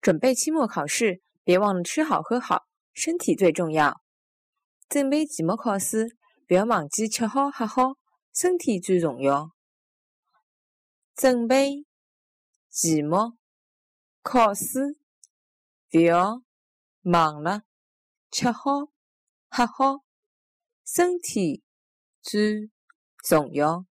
准备期末考试别忘了吃好喝好身体最重要。准备期末考试不要忘记吃好喝好身体最重要。准备期末考试不要忘了吃好喝好身体最重要。